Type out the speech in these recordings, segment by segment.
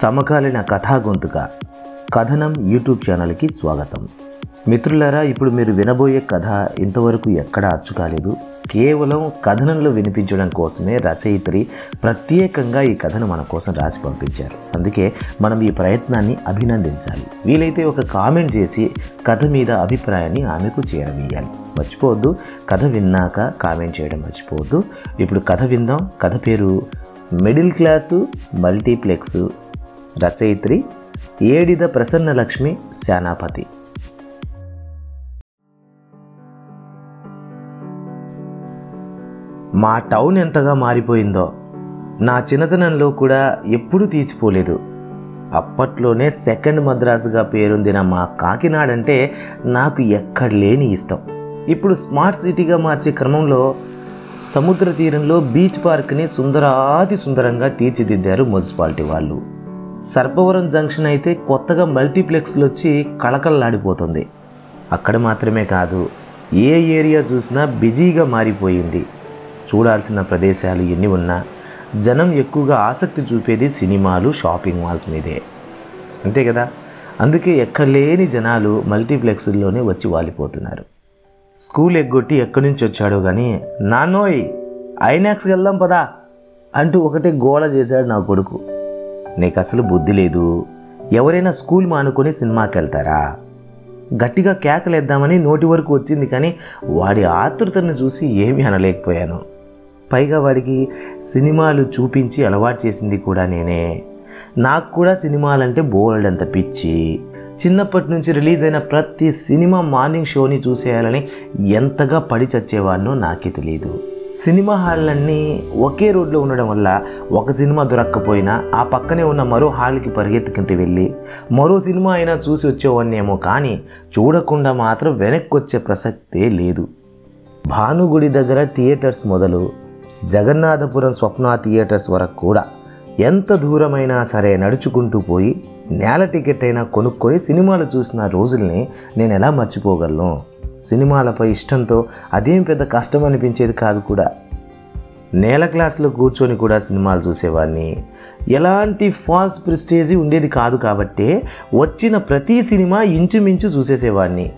సమకాలీన కథా గొంతుక కథనం యూట్యూబ్ ఛానల్కి స్వాగతం. మిత్రులారా ఇప్పుడు మీరు వినబోయే కథ ఇంతవరకు ఎక్కడ అచ్చు కాలేదు కేవలం కథనంలో వినిపించడం కోసమే రచయిత్రి ప్రత్యేకంగా ఈ కథను మన కోసం రాసి పంపించారు. అందుకే మనం ఈ ప్రయత్నాన్ని అభినందించాలి. వీలైతే ఒక కామెంట్ చేసి కథ మీద అభిప్రాయాన్ని ఆమెకు చేరవేయాలి. మర్చిపోవద్దు కథ విన్నాక కామెంట్ చేయడం మర్చిపోవద్దు. ఇప్పుడు కథ విందాం. కథ పేరు మిడిల్ క్లాసు మల్టీప్లెక్స్ రచయిత్రి ఏడిద ప్రసన్నలక్ష్మి శానాపతి. మా టౌన్ ఎంతగా మారిపోయిందో నా చిన్నతనంలో కూడా ఎప్పుడూ తీసిపోలేదు. అప్పట్లోనే సెకండ్ మద్రాసుగా పేరొందిన మా కాకినాడ అంటే నాకు ఎక్కడ లేని ఇష్టం. ఇప్పుడు స్మార్ట్ సిటీగా మార్చే క్రమంలో సముద్ర తీరంలో బీచ్ పార్క్ని సుందరాతి సుందరంగా తీర్చిదిద్దారు మున్సిపాలిటీ వాళ్ళు. సర్పవరం జంక్షన్ అయితే కొత్తగా మల్టీప్లెక్స్లు వచ్చి కళకళలాడిపోతుంది. అక్కడ మాత్రమే కాదు ఏ ఏరియా చూసినా బిజీగా మారిపోయింది. చూడాల్సిన ప్రదేశాలు ఎన్ని ఉన్నా జనం ఎక్కువగా ఆసక్తి చూపేది సినిమాలు షాపింగ్ మాల్స్ మీదే. అంతే కదా? అందుకే ఎక్కడ లేని జనాలు మల్టీప్లెక్స్లోనే వచ్చి వాలిపోతున్నారు. స్కూల్ ఎగ్గొట్టి ఎక్కడి నుంచి వచ్చాడో కానీ నాన్నోయ్ ఐనాక్స్కి వెళ్దాం పదా అంటూ ఒకటే గోల చేశాడు నా కొడుకు. నీకు అసలు బుద్ధి లేదు. ఎవరైనా స్కూల్ మానుకొని సినిమాకి వెళ్తారా గట్టిగా కేకలేద్దామని నోటి వరకు వచ్చింది కానీ వాడి ఆతృతను చూసి ఏమీ అనలేకపోయాను. పైగా వాడికి సినిమాలు చూపించి అలవాటు చేసింది కూడా నేనే. నాకు కూడా సినిమాలంటే బోల్డ్ అంత పిచ్చి. చిన్నప్పటి నుంచి రిలీజ్ అయిన ప్రతి సినిమా మార్నింగ్ షోని చూసేయాలని ఎంతగా పడి చచ్చేవాడినో నాకే తెలియదు సినిమా హాళ్ళన్నీ ఒకే రోడ్లో ఉండడం వల్ల ఒక సినిమా దొరక్కపోయినా ఆ పక్కనే ఉన్న మరో హాల్కి పరిగెత్తుకుంటూ వెళ్ళి మరో సినిమా అయినా చూసి వచ్చేవాడినేమో కానీ చూడకుండా మాత్రం వెనక్కి వచ్చే ప్రసక్తే లేదు. భానుగుడి దగ్గర థియేటర్స్ మొదలు. జగన్నాథపురం స్వప్న థియేటర్స్ వరకు కూడా ఎంత దూరమైనా సరే నడుచుకుంటూ పోయి నేల టికెట్ అయినా కొనుక్కొని సినిమాలు చూసిన రోజుల్ని నేను ఎలా మర్చిపోగలను? సినిమాలపై ఇష్టంతో అదేం పెద్ద కష్టం అనిపించేది కాదు కూడా. నేల క్లాసులో కూర్చొని కూడా సినిమాలు చూసేవాడిని ఎలాంటి ఫాల్స్ ప్రిస్టేజీ ఉండేది కాదు కాబట్టే వచ్చిన ప్రతి సినిమా ఇంచుమించు చూసేసేవాడిని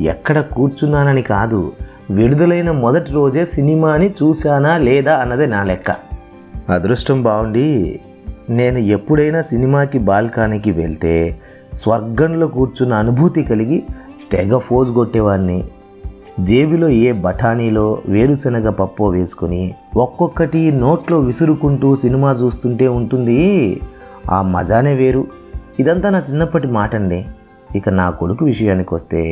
ఎక్కడ కూర్చున్నానని కాదు విడుదలైన మొదటి రోజే సినిమాని చూశానా లేదా అన్నదే నా లెక్క. అదృష్టం బాగుండి నేను ఎప్పుడైనా సినిమాకి బాల్కానీకి వెళ్తే స్వర్గంలో కూర్చున్న అనుభూతి కలిగి తెగ ఫోజ్ కొట్టేవాడిని జేబులో ఏ బఠానీలో వేరుశనగ పప్పో వేసుకొని ఒక్కొక్కటి నోట్లో విసురుకుంటూ సినిమా చూస్తుంటే ఉంటుంది. ఆ మజానే వేరు. ఇదంతా నా చిన్నప్పటి మాట అండి ఇక నా కొడుకు విషయానికి వస్తే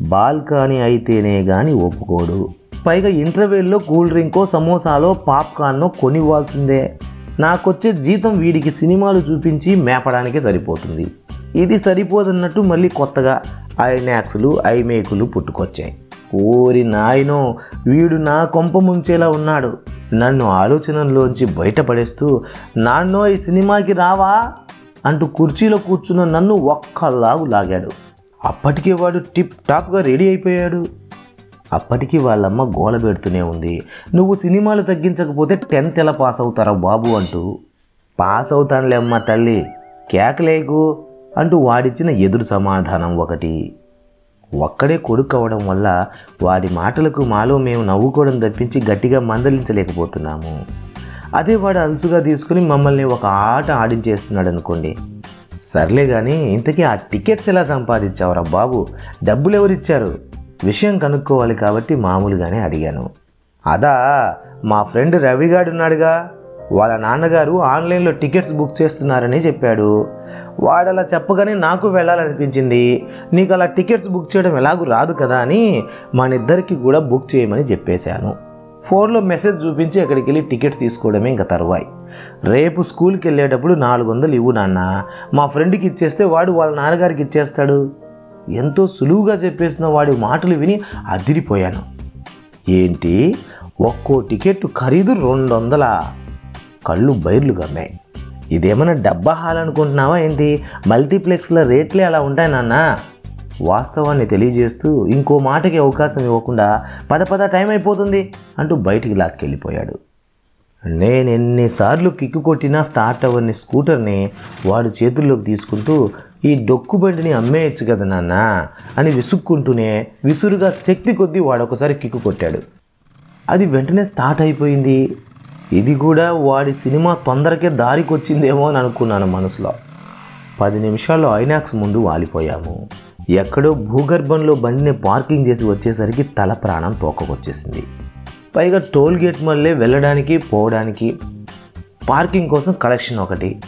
బాల్కనీ అయితేనే కానీ ఒప్పుకోడు. పైగా ఇంటర్వెల్లో కూల్ డ్రింకో సమోసాలో పాప్కార్నో కొనివ్వాల్సిందే. నాకొచ్చే జీతం వీడికి సినిమాలు చూపించి మేపడానికే సరిపోతుంది. ఇది సరిపోదన్నట్టు మళ్ళీ కొత్తగా ఐనాక్స్లు ఐమేకులు పుట్టుకొచ్చాయి. ఓరి నాయనో వీడు నా కొంప ముంచేలా ఉన్నాడు. నన్ను ఆలోచనల్లోంచి బయటపడేస్తూ నాన్నో ఈ సినిమాకి రావా? అంటూ కుర్చీలో కూర్చున్న నన్ను ఒక్కలాగు లాగాడు. అప్పటికే వాడు టిప్ టాప్గా రెడీ అయిపోయాడు. అప్పటికి వాళ్ళమ్మ గోల పెడుతూనే ఉంది. నువ్వు సినిమాలు తగ్గించకపోతే టెన్త్ ఎలా పాస్ అవుతారా బాబు అంటూ. పాస్ అవుతానులే అమ్మ తల్లి కేకలేకు అంటూ వాడిచ్చిన ఎదురు సమాధానం ఒకటి. ఒక్కడే కొడుకు అవడం వల్ల వాడి మాటలకు మాలో మేము నవ్వుకోవడం తప్పించి గట్టిగా మందలించలేకపోతున్నాము. అదే వాడు అలుసుగా తీసుకుని మమ్మల్ని ఒక ఆట ఆడించేస్తున్నాడు అనుకోండి సర్లే కానీ ఇంతకీ ఆ టికెట్స్ ఎలా సంపాదించావురా బాబు? డబ్బులు ఎవరిచ్చారు? విషయం కనుక్కోవాలి కాబట్టి మామూలుగానే అడిగాను. అదా మా ఫ్రెండ్ రవిగాడు ఉన్నాడుగా వాళ్ళ నాన్నగారు ఆన్లైన్లో టికెట్స్ బుక్ చేస్తున్నారని చెప్పాడు. వాడు అలా చెప్పగానే నాకు వెళ్ళాలనిపించింది. నీకు అలా టికెట్స్ బుక్ చేయడం ఎలాగూ రాదు కదా అని మనిద్దరికి కూడా బుక్ చేయమని చెప్పేశాను. ఫోన్లో మెసేజ్ చూపించి అక్కడికి వెళ్ళి టికెట్ తీసుకోవడమే ఇంకా తరువాయి. రేపు స్కూల్కి వెళ్ళేటప్పుడు నాలుగు వందలు ఇవ్వు నాన్న. మా ఫ్రెండ్కి ఇచ్చేస్తే వాడు వాళ్ళ నాన్నగారికి ఇచ్చేస్తాడు. ఎంతో సులువుగా చెప్పేసిన వాడి మాటలు విని అదిరిపోయాను. ఏంటి? ఒక్కో టికెట్ ఖరీదు రెండు వందల కళ్ళు బైర్లు గమ్మాయి. ఇదేమైనా డబ్బా హాల్ అనుకుంటున్నావా ఏంటి? మల్టీప్లెక్స్ల రేట్లే అలా ఉంటాయి నాన్న. వాస్తవాన్ని తెలియజేస్తూ ఇంకో మాటకి అవకాశం ఇవ్వకుండా పద పద టైం అయిపోతుంది అంటూ బయటికి లాక్కెళ్ళిపోయాడు. నేను ఎన్నిసార్లు కిక్కు కొట్టినా స్టార్ట్ అవ్వని స్కూటర్ని వాడు చేతుల్లోకి తీసుకుంటూ ఈ డొక్కు బండిని అమ్మేయచ్చు కదా నాన్న అని విసుక్కుంటూనే విసురుగా శక్తి కొద్దీ వాడు ఒకసారి కిక్కు కొట్టాడు. అది వెంటనే స్టార్ట్ అయిపోయింది. ఇది కూడా వాడి సినిమా తొందరకే దారికొచ్చిందేమో అని అనుకున్నాను మనసులో. పది నిమిషాల్లో ఐనాక్స్ ముందు వాలిపోయాము. ఎక్కడో భూగర్భంలో బండిని పార్కింగ్ చేసి వచ్చేసరికి తల ప్రాణం తోకకొచ్చేసింది. పైగా టోల్ గేట్ మళ్ళీ వెళ్ళడానికి పోవడానికి పార్కింగ్ కోసం కలెక్షన్ ఒకటి.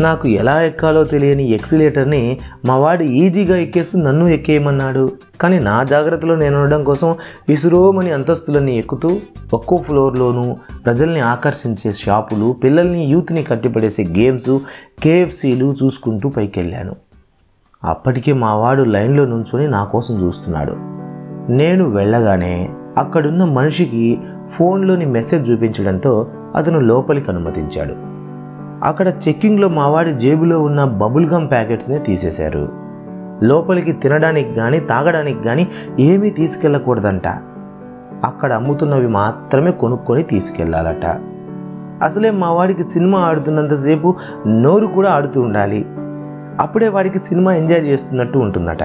నాకు ఎలా ఎక్కాలో తెలియని ఎక్సిలేటర్ని మా వాడు ఈజీగా ఎక్కేస్తూ నన్ను ఎక్కేయమన్నాడు. కానీ నా జాగ్రత్తలో నేను ఉండడం కోసం ఇసురోమని అంతస్తులన్నీ ఎక్కుతూ ఒక్కో ఫ్లోర్లోనూ ప్రజల్ని ఆకర్షించే షాపులు పిల్లల్ని యూత్ని కట్టిపడేసే గేమ్స్ కేఎఫ్సీలు చూసుకుంటూ పైకెళ్ళాను. అప్పటికే మావాడు లైన్లో నుంచుని నా కోసం చూస్తున్నాడు. నేను వెళ్ళగానే అక్కడున్న మనిషికి ఫోన్లోని మెసేజ్ చూపించడంతో అతను లోపలికి అనుమతించాడు. అక్కడ చెక్కింగ్లో మావాడి జేబులో ఉన్న బబుల్ గమ్ ప్యాకెట్స్ని తీసేశారు. లోపలికి తినడానికి కానీ తాగడానికి కానీ ఏమీ తీసుకెళ్ళకూడదంట. అక్కడ అమ్ముతున్నవి మాత్రమే కొనుక్కొని తీసుకెళ్ళాలట అసలే మా వాడికి సినిమా ఆడుతున్నంతసేపు నోరు కూడా ఆడుతూ ఉండాలి. అప్పుడే వాడికి సినిమా ఎంజాయ్ చేస్తున్నట్టు ఉంటుందట.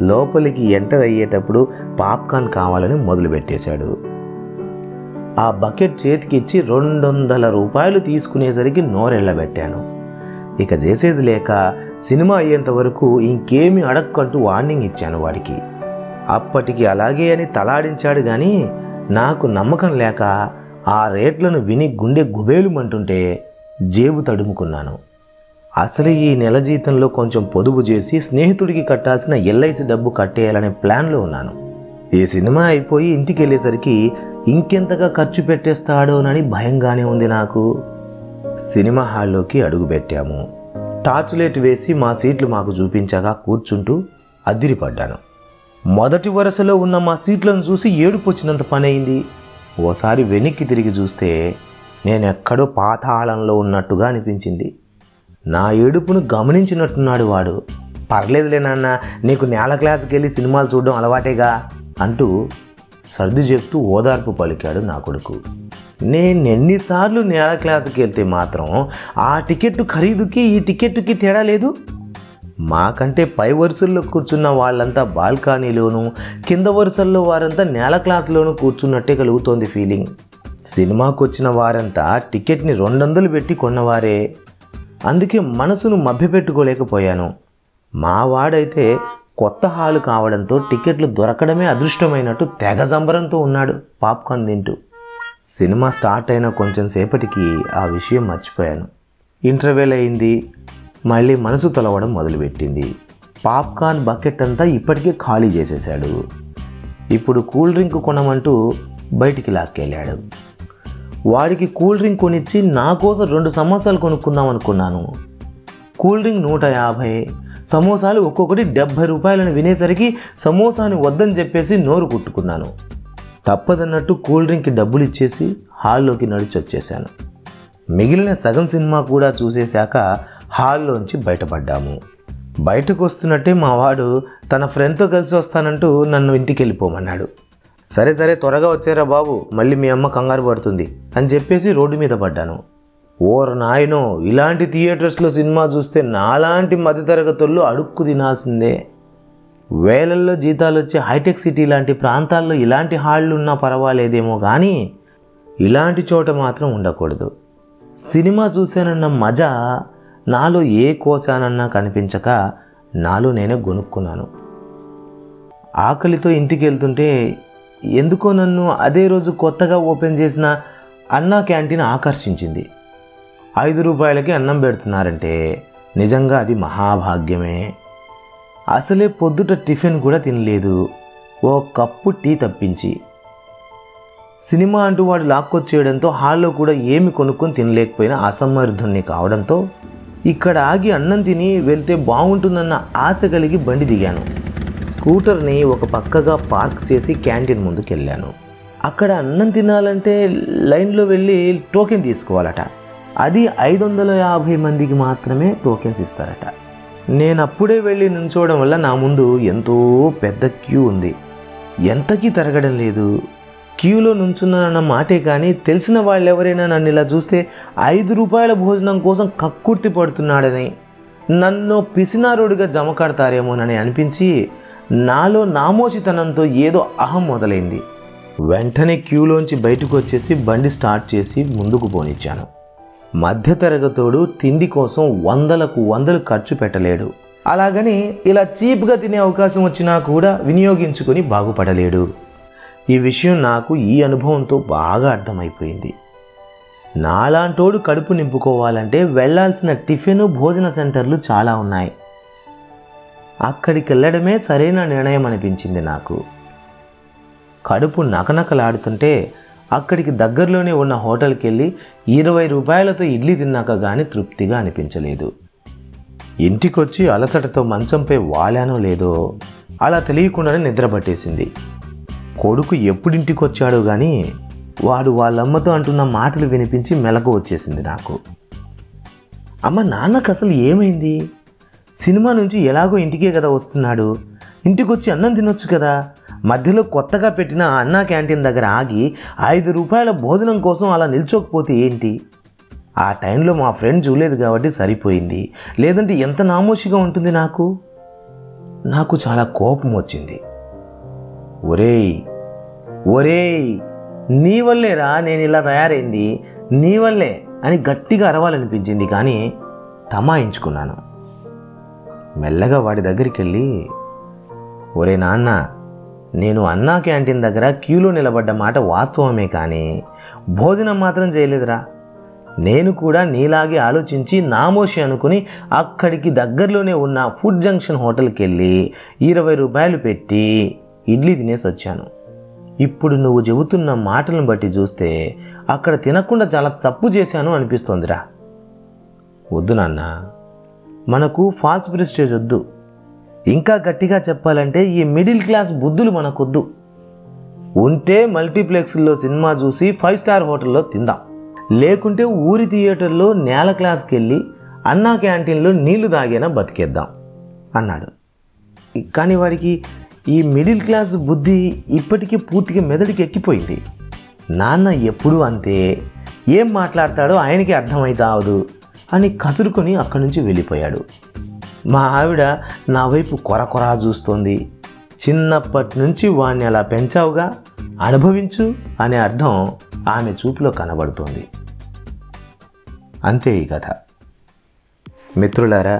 లోపలికి ఎంటర్ అయ్యేటప్పుడు పాప్కార్న్ కావాలని మొదలుపెట్టేశాడు. ఆ బకెట్ చేతికి ఇచ్చి రెండు వందల రూపాయలు తీసుకునేసరికి నోరెళ్ళబెట్టాను. ఇక చేసేది లేక సినిమా అయ్యేంత వరకు ఇంకేమి అడక్కంటూ వార్నింగ్ ఇచ్చాను వాడికి. అప్పటికి అలాగే అని తలాడించాడు కానీ నాకు నమ్మకం లేక ఆ రేట్లను విని గుండె గుబేలుమంటుంటే జేబు తడుముకున్నాను. అసలు ఈ నెల జీతంలో కొంచెం పొదుపు చేసి స్నేహితుడికి కట్టాల్సిన ఎల్ఐసి డబ్బు కట్టేయాలనే ప్లాన్లో ఉన్నాను. ఈ సినిమా అయిపోయి ఇంటికి వెళ్ళేసరికి ఇంకెంతగా ఖర్చు పెట్టేస్తాడోనని భయంగానే ఉంది నాకు. సినిమా హాల్లోకి అడుగుపెట్టాము టార్చ్ లైట్ వేసి మా సీట్లు మాకు చూపించగా కూర్చుంటూ అద్దిరిపడ్డాను. మొదటి వరుసలో ఉన్న మా సీట్లను చూసి ఏడుపు వచ్చినంత పని అయింది ఓసారి వెనక్కి తిరిగి చూస్తే నేను ఎక్కడో పాతాళంలో ఉన్నట్టుగా అనిపించింది. నా ఏడుపును గమనించినట్టున్నాడు వాడు. పర్లేదులే నాన్న నీకు నేల క్లాస్కి వెళ్ళి సినిమాలు చూడడం అలవాటేగా అంటూ సర్ది చెప్తూ ఓదార్పు పలికాడు నా కొడుకు. నేను ఎన్నిసార్లు నేల క్లాస్కి వెళ్తే మాత్రం ఆ టికెట్ ఖరీదుకి ఈ టికెట్కి తేడా లేదు. మాకంటే పై వరుసల్లో కూర్చున్న వాళ్ళంతా బాల్కనీలోనూ కింద వరుసల్లో వారంతా నేల క్లాస్లోనూ కూర్చున్నట్టే కలుగుతోంది ఫీలింగ్. సినిమాకు వచ్చిన వారంతా టికెట్ని రెండు వందలు పెట్టి కొన్నవారే. అందుకే మనసును మభ్యపెట్టుకోలేకపోయాను. మా వాడైతే కొత్త హాలు కావడంతో టికెట్లు దొరకడమే అదృష్టమైనట్టు తెగ సంబరంతో ఉన్నాడు పాప్కార్న్ తింటూ. సినిమా స్టార్ట్ అయిన కొంచెం సేపటికి ఆ విషయం మర్చిపోయాను. ఇంటర్వెల్ అయింది. మళ్ళీ మనసు తొలవడం మొదలుపెట్టింది. పాప్కార్న్ బకెట్ అంతా ఇప్పటికే ఖాళీ చేసేశాడు. ఇప్పుడు కూల్ డ్రింక్ కొనమంటూ బయటికి లాక్కెళ్ళాడు. వాడికి కూల్ డ్రింక్ కొనిచ్చి నా కోసం రెండు సమోసాలు కొనుక్కుందాం అనుకున్నాను. కూల్ డ్రింక్ నూట యాభై సమోసాలు ఒక్కొక్కటి డెబ్భై రూపాయలని వినేసరికి సమోసాని వద్దని చెప్పేసి నోరు కుట్టుకున్నాను. తప్పదన్నట్టు కూల్ డ్రింక్కి డబ్బులు ఇచ్చేసి హాల్లోకి నడిచి వచ్చేసాను మిగిలిన సగం సినిమా కూడా చూసేశాక హాల్లోంచి బయటపడ్డాము. బయటకు వస్తున్నట్టే మా వాడు తన ఫ్రెండ్తో కలిసి వస్తానంటూ నన్ను ఇంటికి వెళ్ళిపోమన్నాడు సరే సరే త్వరగా వచ్చారా బాబు మళ్ళీ మీ అమ్మ కంగారు పడుతుంది అని చెప్పేసి రోడ్డు మీద పడ్డాను. ఓర్ నాయనో ఇలాంటి థియేటర్స్లో సినిమా చూస్తే నాలాంటి మధ్యతరగతుల్లో అడుక్కు తినాల్సిందే. వేలల్లో జీతాలు వచ్చే హైటెక్ సిటీ లాంటి ప్రాంతాల్లో ఇలాంటి హాళ్ళు ఉన్నా పర్వాలేదేమో కానీ ఇలాంటి చోట మాత్రం ఉండకూడదు. సినిమా చూశానన్న మజా నాలో ఏ కోశానన్నా కనిపించక నాలో నేనే గొనుక్కున్నాను. ఆకలితో ఇంటికి వెళ్తుంటే ఎందుకో నన్ను అదే రోజు కొత్తగా ఓపెన్ చేసిన అన్నా క్యాంటీన్ ఆకర్షించింది. ఐదు రూపాయలకి అన్నం పెడుతున్నారంటే నిజంగా అది మహాభాగ్యమే. అసలే పొద్దుట టిఫిన్ కూడా తినలేదు. ఓ కప్పు టీ తప్పించి. సినిమా అంటూ వాడు లాక్కొచ్చేయడంతో హాల్లో కూడా ఏమి కొనుక్కొని తినలేకపోయినా అసమర్థుణ్ణి కావడంతో ఇక్కడ ఆగి అన్నం తిని వెళ్తే బాగుంటుందన్న ఆశ కలిగి బండి దిగాను. స్కూటర్ని ఒక పక్కగా పార్క్ చేసి క్యాంటీన్ ముందుకు వెళ్ళాను అక్కడ అన్నం తినాలంటే లైన్లో వెళ్ళి టోకెన్ తీసుకోవాలట. అది ఐదు వందల యాభై మందికి మాత్రమే టోకెన్స్ ఇస్తారట. నేను అప్పుడే వెళ్ళి నుంచోవడం వల్ల నా ముందు ఎంతో పెద్ద క్యూ ఉంది. ఎంతకీ తరగడం లేదు. క్యూలో నుంచున్నానన్న మాటే కానీ తెలిసిన వాళ్ళు ఎవరైనా నన్ను ఇలా చూస్తే ఐదు రూపాయల భోజనం కోసం కక్కుర్తి పడుతున్నాడని నన్ను పిసినారుడిగా జమ కడతారేమోనని అనిపించి నాలో నామోచితనంతో ఏదో అహం మొదలైంది. వెంటనే క్యూలోంచి బయటకు వచ్చేసి బండి స్టార్ట్ చేసి ముందుకు పోనిచ్చాను. మధ్యతరగతోడు తిండి కోసం వందలకు వందలు ఖర్చు పెట్టలేడు. అలాగని ఇలా చీప్గా తినే అవకాశం వచ్చినా కూడా వినియోగించుకొని బాగుపడలేడు. ఈ విషయం నాకు ఈ అనుభవంతో బాగా అర్థమైపోయింది. నాలాంటోడు కడుపు నింపుకోవాలంటే వెళ్ళాల్సిన టిఫిన్ భోజన సెంటర్లు చాలా ఉన్నాయి. అక్కడికి వెళ్ళడమే సరైన నిర్ణయం అనిపించింది నాకు. కడుపు నకనకలాడుతుంటే అక్కడికి దగ్గరలోనే ఉన్న హోటల్కి వెళ్ళి ఇరవై రూపాయలతో ఇడ్లీ తిన్నాక కానీ తృప్తిగా అనిపించలేదు. ఇంటికొచ్చి అలసటతో మంచంపై వాలానో లేదో అలా తెలియకుండానే నిద్రపట్టేసింది. కొడుకు ఎప్పుడింటికి వచ్చాడో కానీ వాడు వాళ్ళమ్మతో అంటున్న మాటలు వినిపించి మెలకు వచ్చేసింది నాకు. అమ్మ నాన్నకు అసలు ఏమైంది? సినిమా నుంచి ఎలాగో ఇంటికే కదా వస్తున్నాడు. ఇంటికొచ్చి అన్నం తినొచ్చు కదా. మధ్యలో కొత్తగా పెట్టిన ఆ అన్నా క్యాంటీన్ దగ్గర ఆగి ఐదు రూపాయల భోజనం కోసం అలా నిల్చోకపోతే ఏంటి? ఆ టైంలో మా ఫ్రెండ్ చూడలేదు కాబట్టి సరిపోయింది. లేదంటే ఎంత నామోషిగా ఉంటుంది నాకు? నాకు చాలా కోపం వచ్చింది. ఒరేయ్ ఒరేయ్ నీ వల్లేరా నేను ఇలా తయారైంది. నీ వల్లే అని గట్టిగా అరవాలనిపించింది కానీ తమాయించుకున్నాను. మెల్లగా వాడి దగ్గరికి వెళ్ళి ఒరే నాన్న నేను అన్నా క్యాంటీన్ దగ్గర క్యూలో నిలబడ్డ మాట వాస్తవమే కానీ భోజనం మాత్రం చేయలేదురా. నేను కూడా నీలాగే ఆలోచించి నామోషి అనుకుని అక్కడికి దగ్గరలోనే ఉన్న ఫుడ్ జంక్షన్ హోటల్కి వెళ్ళి ఇరవై రూపాయలు పెట్టి ఇడ్లీ తినేసి వచ్చాను. ఇప్పుడు నువ్వు చెబుతున్న మాటలను బట్టి చూస్తే అక్కడ తినకుండా చాలా తప్పు చేశాను అనిపిస్తోందిరా. వద్దు నాన్న మనకు ఫాల్స్ ప్రిస్టేజ్ వద్దు. ఇంకా గట్టిగా చెప్పాలంటే ఈ మిడిల్ క్లాస్ బుద్ధులు మనకొద్దు. ఉంటే మల్టీప్లెక్స్లో సినిమా చూసి ఫైవ్ స్టార్ హోటల్లో తిందాం. లేకుంటే ఊరి థియేటర్లో నేల క్లాస్కి వెళ్ళి అన్నా క్యాంటీన్లో నీళ్ళు తాగేనా బతికేద్దాం అన్నాడు. కానీ వాడికి ఈ మిడిల్ క్లాస్ బుద్ధి ఇప్పటికీ పూర్తిగా మెదడికి ఎక్కిపోయింది నాన్న ఎప్పుడూ అంతే? ఏం మాట్లాడతాడో ఆయనకి అర్థమై చావదు. అని కసురుకొని అక్కడి నుంచి వెళ్ళిపోయాడు. మా ఆవిడ నా వైపు కొరకొరా చూస్తోంది. చిన్నప్పటి నుంచి వాణ్ణి అలా పెంచావుగా? అనుభవించు అనే అర్థం ఆమె చూపులో కనబడుతోంది. అంతే ఈ కథ. మిత్రులారా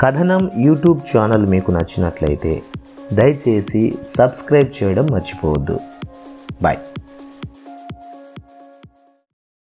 కథనం యూట్యూబ్ ఛానల్ మీకు నచ్చినట్లయితే దయచేసి సబ్స్క్రైబ్ చేయడం మర్చిపోవద్దు. బాయ్.